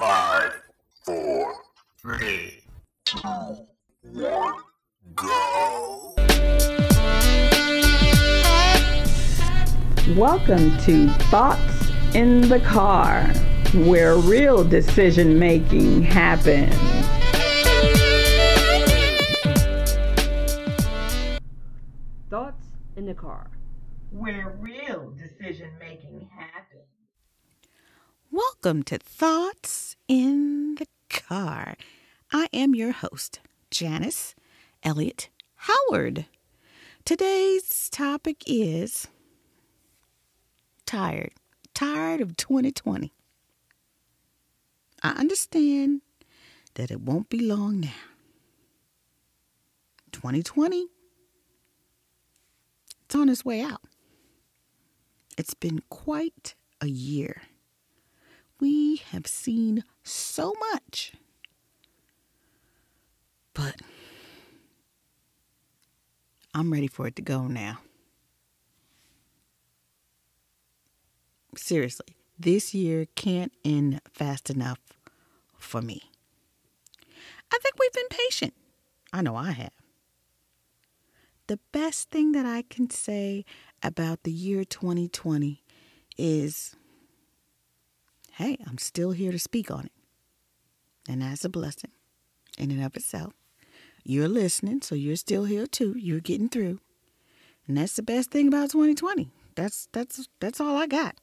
Five, four, three, two, one, go. Welcome to Thoughts in the Car, where real decision making happens. Thoughts in the car. Where real decision making happens. Welcome to Thoughts in the Car. I am your host, Janice Elliott Howard. Today's topic is tired. Tired of 2020. I understand that it won't be long now. 2020, it's on its way out. It's been quite a year. We have seen so much. But I'm ready for it to go now. Seriously, this year can't end fast enough for me. I think we've been patient. I know I have. The best thing that I can say about the year 2020 is hey, I'm still here to speak on it. And that's a blessing in and of itself. You're listening, so you're still here too. You're getting through. And that's the best thing about 2020. That's that's that's all I got.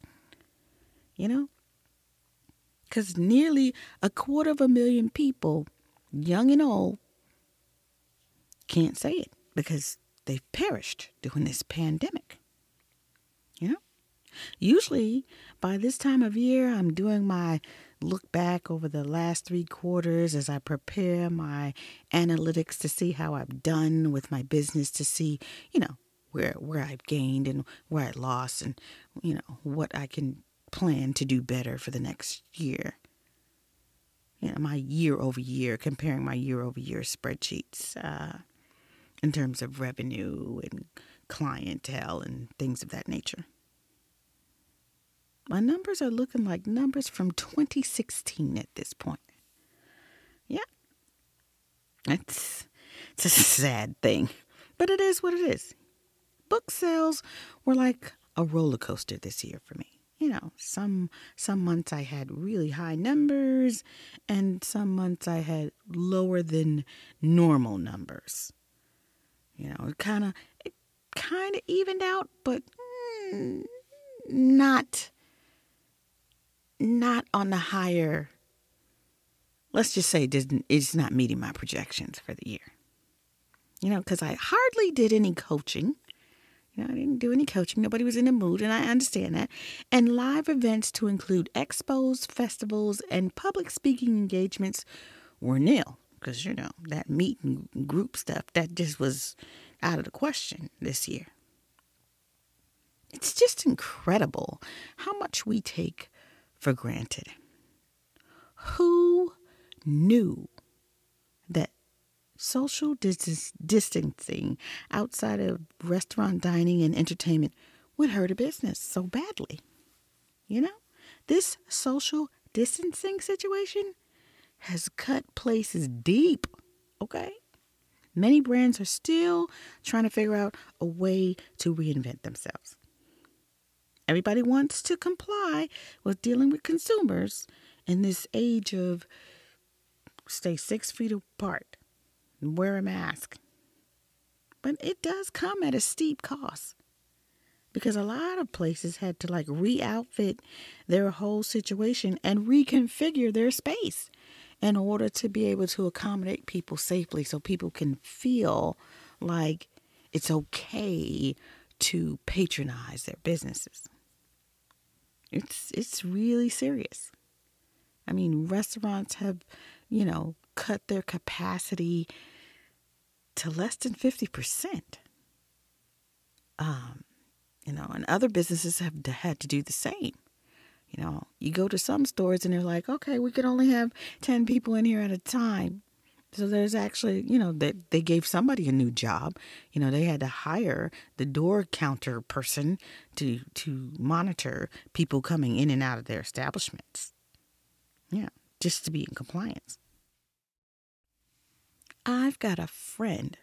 You know? Cuz nearly a quarter of a million people, young and old, can't say it because they've perished during this pandemic. You know? Usually, by this time of year, I'm doing my look back over the last three quarters as I prepare my analytics to see how I've done with my business, to see, you know, where where I've gained and where I lost, and you know what I can plan to do better for the next year. You know, my year over year, comparing my year over year spreadsheets uh, in terms of revenue and clientele and things of that nature. My numbers are looking like numbers from 2016 at this point. Yeah. It's, it's a sad thing, but it is what it is. Book sales were like a roller coaster this year for me. You know, some some months I had really high numbers and some months I had lower than normal numbers. You know, it kind of it kind of evened out, but mm, not not on the higher let's just say it's not meeting my projections for the year. You know because i hardly did any coaching. You know i didn't do any coaching. Nobody was in the mood and i understand that. And live events to include expos festivals and public speaking engagements were nil because you know that meet and group stuff that just was out of the question this year. It's just incredible how much we take for granted. Who knew that social dis- distancing outside of restaurant dining and entertainment would hurt a business so badly? You know, this social distancing situation has cut places deep, okay? Many brands are still trying to figure out a way to reinvent themselves. Everybody wants to comply with dealing with consumers in this age of stay six feet apart and wear a mask. But it does come at a steep cost because a lot of places had to like re outfit their whole situation and reconfigure their space in order to be able to accommodate people safely so people can feel like it's okay to patronize their businesses. It's it's really serious. I mean, restaurants have, you know, cut their capacity to less than 50%. Um, you know, and other businesses have had to do the same. You know, you go to some stores and they're like, okay, we can only have 10 people in here at a time. So there's actually, you know, that they, they gave somebody a new job. You know, they had to hire the door counter person to to monitor people coming in and out of their establishments. Yeah, just to be in compliance. I've got a friend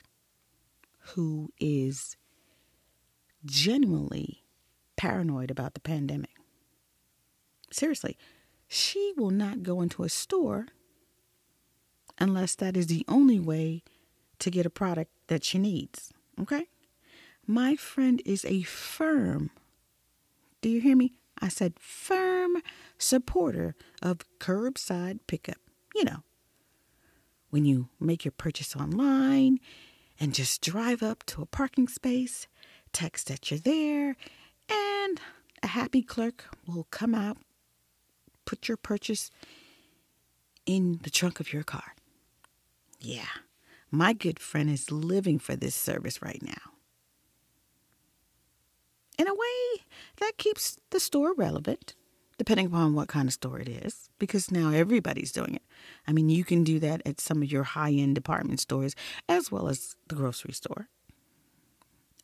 who is genuinely paranoid about the pandemic. Seriously, she will not go into a store unless that is the only way to get a product that she needs. Okay? My friend is a firm, do you hear me? I said firm supporter of curbside pickup. You know, when you make your purchase online and just drive up to a parking space, text that you're there, and a happy clerk will come out, put your purchase in the trunk of your car. Yeah, my good friend is living for this service right now. In a way, that keeps the store relevant, depending upon what kind of store it is, because now everybody's doing it. I mean, you can do that at some of your high end department stores as well as the grocery store.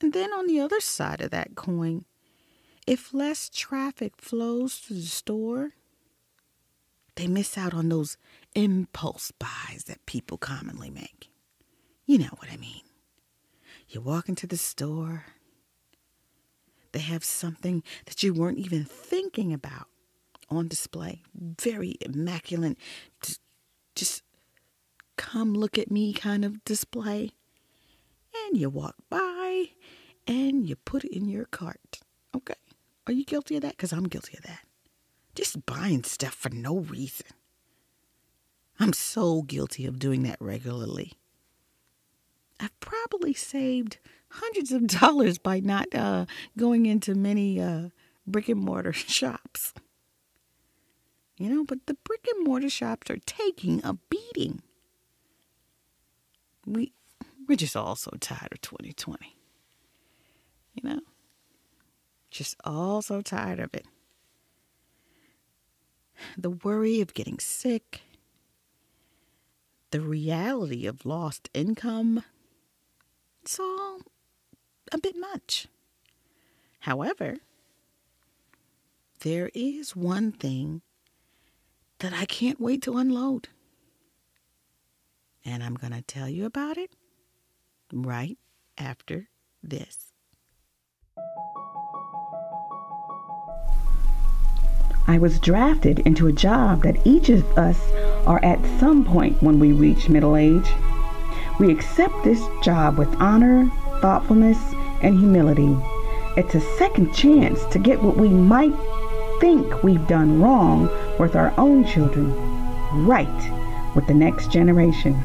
And then on the other side of that coin, if less traffic flows through the store, they miss out on those impulse buys that people commonly make. You know what I mean. You walk into the store, they have something that you weren't even thinking about on display. Very immaculate, just come look at me kind of display. And you walk by and you put it in your cart. Okay. Are you guilty of that? Because I'm guilty of that. Just buying stuff for no reason. I'm so guilty of doing that regularly. I've probably saved hundreds of dollars by not uh, going into many uh, brick and mortar shops. You know, but the brick and mortar shops are taking a beating. We we're just all so tired of 2020. You know? Just all so tired of it. The worry of getting sick, the reality of lost income. It's all a bit much. However, there is one thing that I can't wait to unload. And I'm going to tell you about it right after this. I was drafted into a job that each of us are at some point when we reach middle age. We accept this job with honor, thoughtfulness, and humility. It's a second chance to get what we might think we've done wrong with our own children right with the next generation.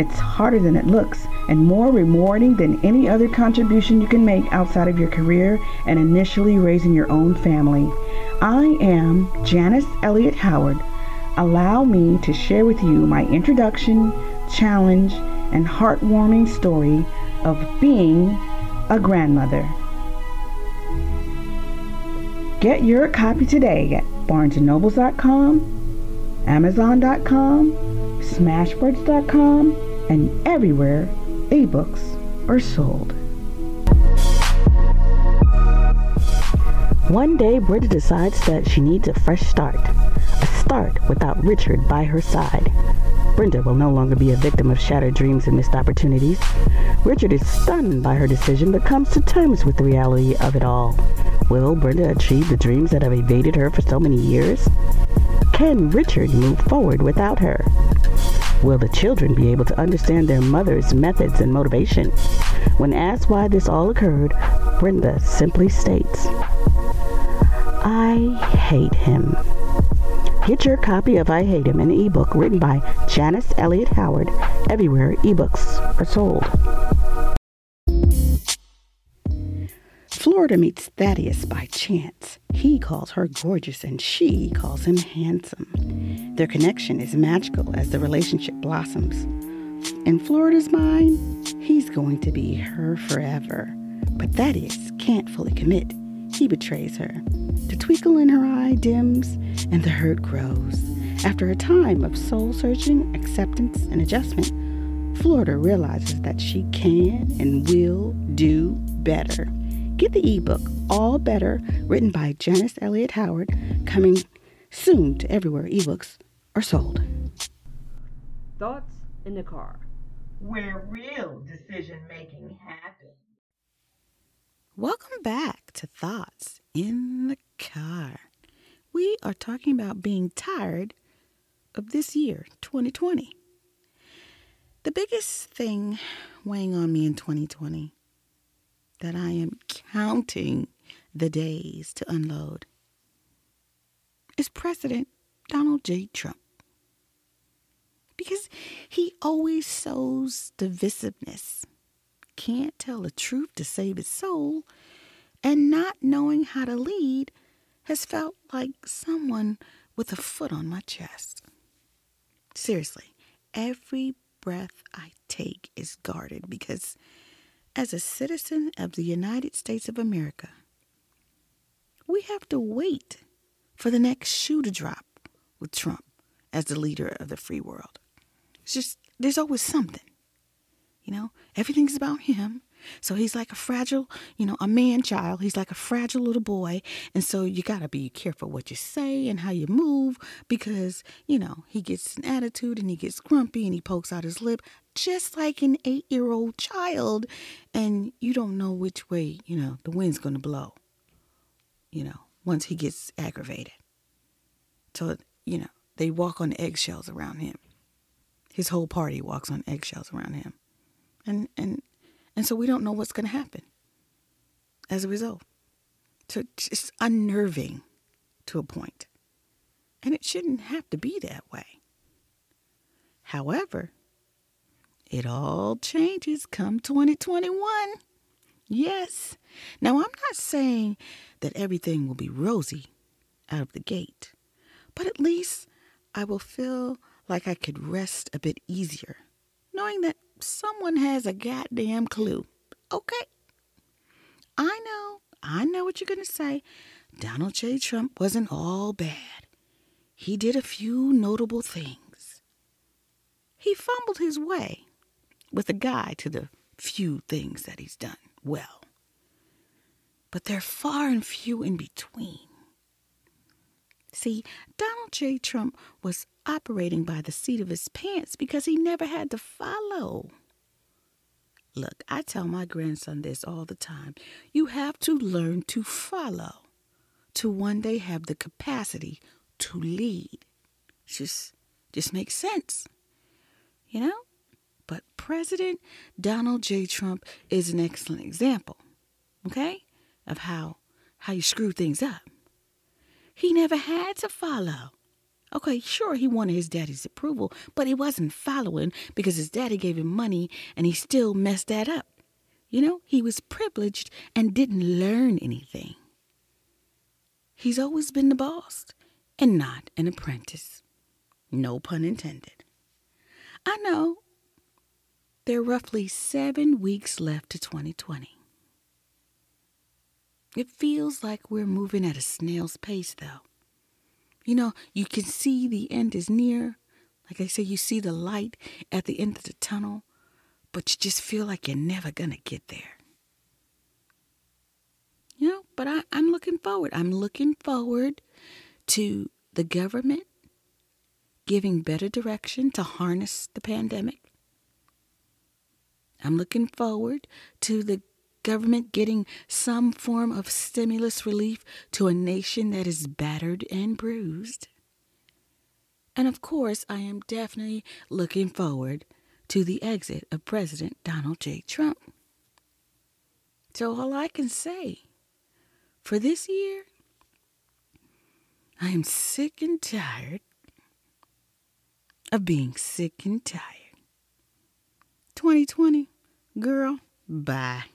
It's harder than it looks and more rewarding than any other contribution you can make outside of your career and initially raising your own family. I am Janice Elliott Howard. Allow me to share with you my introduction, challenge, and heartwarming story of being a grandmother. Get your copy today at barnesandnobles.com, amazon.com, smashwords.com, and everywhere ebooks are sold. One day, Britta decides that she needs a fresh start. A start without Richard by her side. Brenda will no longer be a victim of shattered dreams and missed opportunities. Richard is stunned by her decision but comes to terms with the reality of it all. Will Brenda achieve the dreams that have evaded her for so many years? Can Richard move forward without her? Will the children be able to understand their mother's methods and motivation? When asked why this all occurred, Brenda simply states, I hate him. Get your copy of I Hate Him, an ebook written by Janice Elliott Howard, everywhere ebooks are sold. Florida meets Thaddeus by chance. He calls her gorgeous and she calls him handsome. Their connection is magical as the relationship blossoms. In Florida's mind, he's going to be her forever. But Thaddeus can't fully commit. He betrays her. The twinkle in her eye dims and the hurt grows. After a time of soul searching, acceptance, and adjustment, Florida realizes that she can and will do better. Get the ebook, All Better, written by Janice Elliott Howard, coming soon to everywhere ebooks are sold. Thoughts in the car. Where real decision making happens. Welcome back to Thoughts in the Car. We are talking about being tired of this year, 2020. The biggest thing weighing on me in 2020 that I am counting the days to unload is President Donald J. Trump. Because he always sows divisiveness, can't tell the truth to save his soul, and not knowing how to lead has felt like someone with a foot on my chest. Seriously, every breath I take is guarded because, as a citizen of the United States of America, we have to wait for the next shoe to drop with Trump as the leader of the free world. It's just, there's always something. You know, everything's about him. So he's like a fragile, you know, a man child. He's like a fragile little boy. And so you got to be careful what you say and how you move because, you know, he gets an attitude and he gets grumpy and he pokes out his lip just like an eight year old child. And you don't know which way, you know, the wind's going to blow, you know, once he gets aggravated. So, you know, they walk on eggshells around him. His whole party walks on eggshells around him. And, and, and so we don't know what's going to happen as a result. So it's unnerving to a point. And it shouldn't have to be that way. However, it all changes come 2021. Yes. Now, I'm not saying that everything will be rosy out of the gate, but at least I will feel like I could rest a bit easier, knowing that someone has a goddamn clue. Okay. I know, I know what you're going to say. Donald J. Trump wasn't all bad. He did a few notable things. He fumbled his way with a guide to the few things that he's done well. But they're far and few in between. See, Donald J. Trump was operating by the seat of his pants because he never had to follow. Look, I tell my grandson this all the time. You have to learn to follow to one day have the capacity to lead. Just just makes sense. You know? But President Donald J. Trump is an excellent example, okay, of how how you screw things up. He never had to follow. Okay, sure, he wanted his daddy's approval, but he wasn't following because his daddy gave him money and he still messed that up. You know, he was privileged and didn't learn anything. He's always been the boss and not an apprentice. No pun intended. I know there are roughly seven weeks left to 2020. It feels like we're moving at a snail's pace, though. You know, you can see the end is near. Like I say, you see the light at the end of the tunnel, but you just feel like you're never going to get there. You know, but I, I'm looking forward. I'm looking forward to the government giving better direction to harness the pandemic. I'm looking forward to the government getting some form of stimulus relief to a nation that is battered and bruised. And of course, I am definitely looking forward to the exit of President Donald J. Trump. So, all I can say for this year, I am sick and tired of being sick and tired. 2020, girl, bye.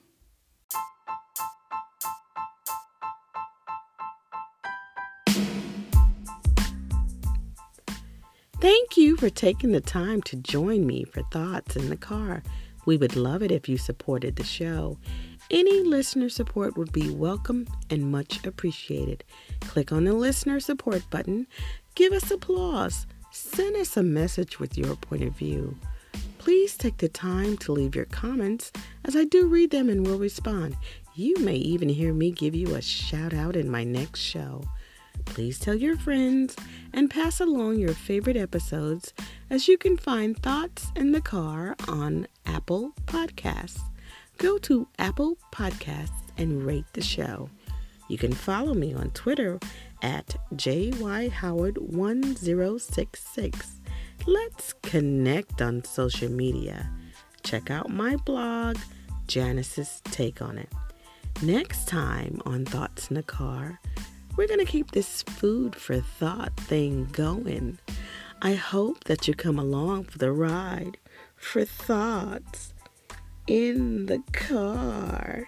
Thank you for taking the time to join me for Thoughts in the Car. We would love it if you supported the show. Any listener support would be welcome and much appreciated. Click on the listener support button, give us applause, send us a message with your point of view. Please take the time to leave your comments as I do read them and will respond. You may even hear me give you a shout out in my next show. Please tell your friends and pass along your favorite episodes as you can find Thoughts in the Car on Apple Podcasts. Go to Apple Podcasts and rate the show. You can follow me on Twitter at JYHoward1066. Let's connect on social media. Check out my blog, Janice's Take on It. Next time on Thoughts in the Car, we're going to keep this food for thought thing going. I hope that you come along for the ride for thoughts in the car.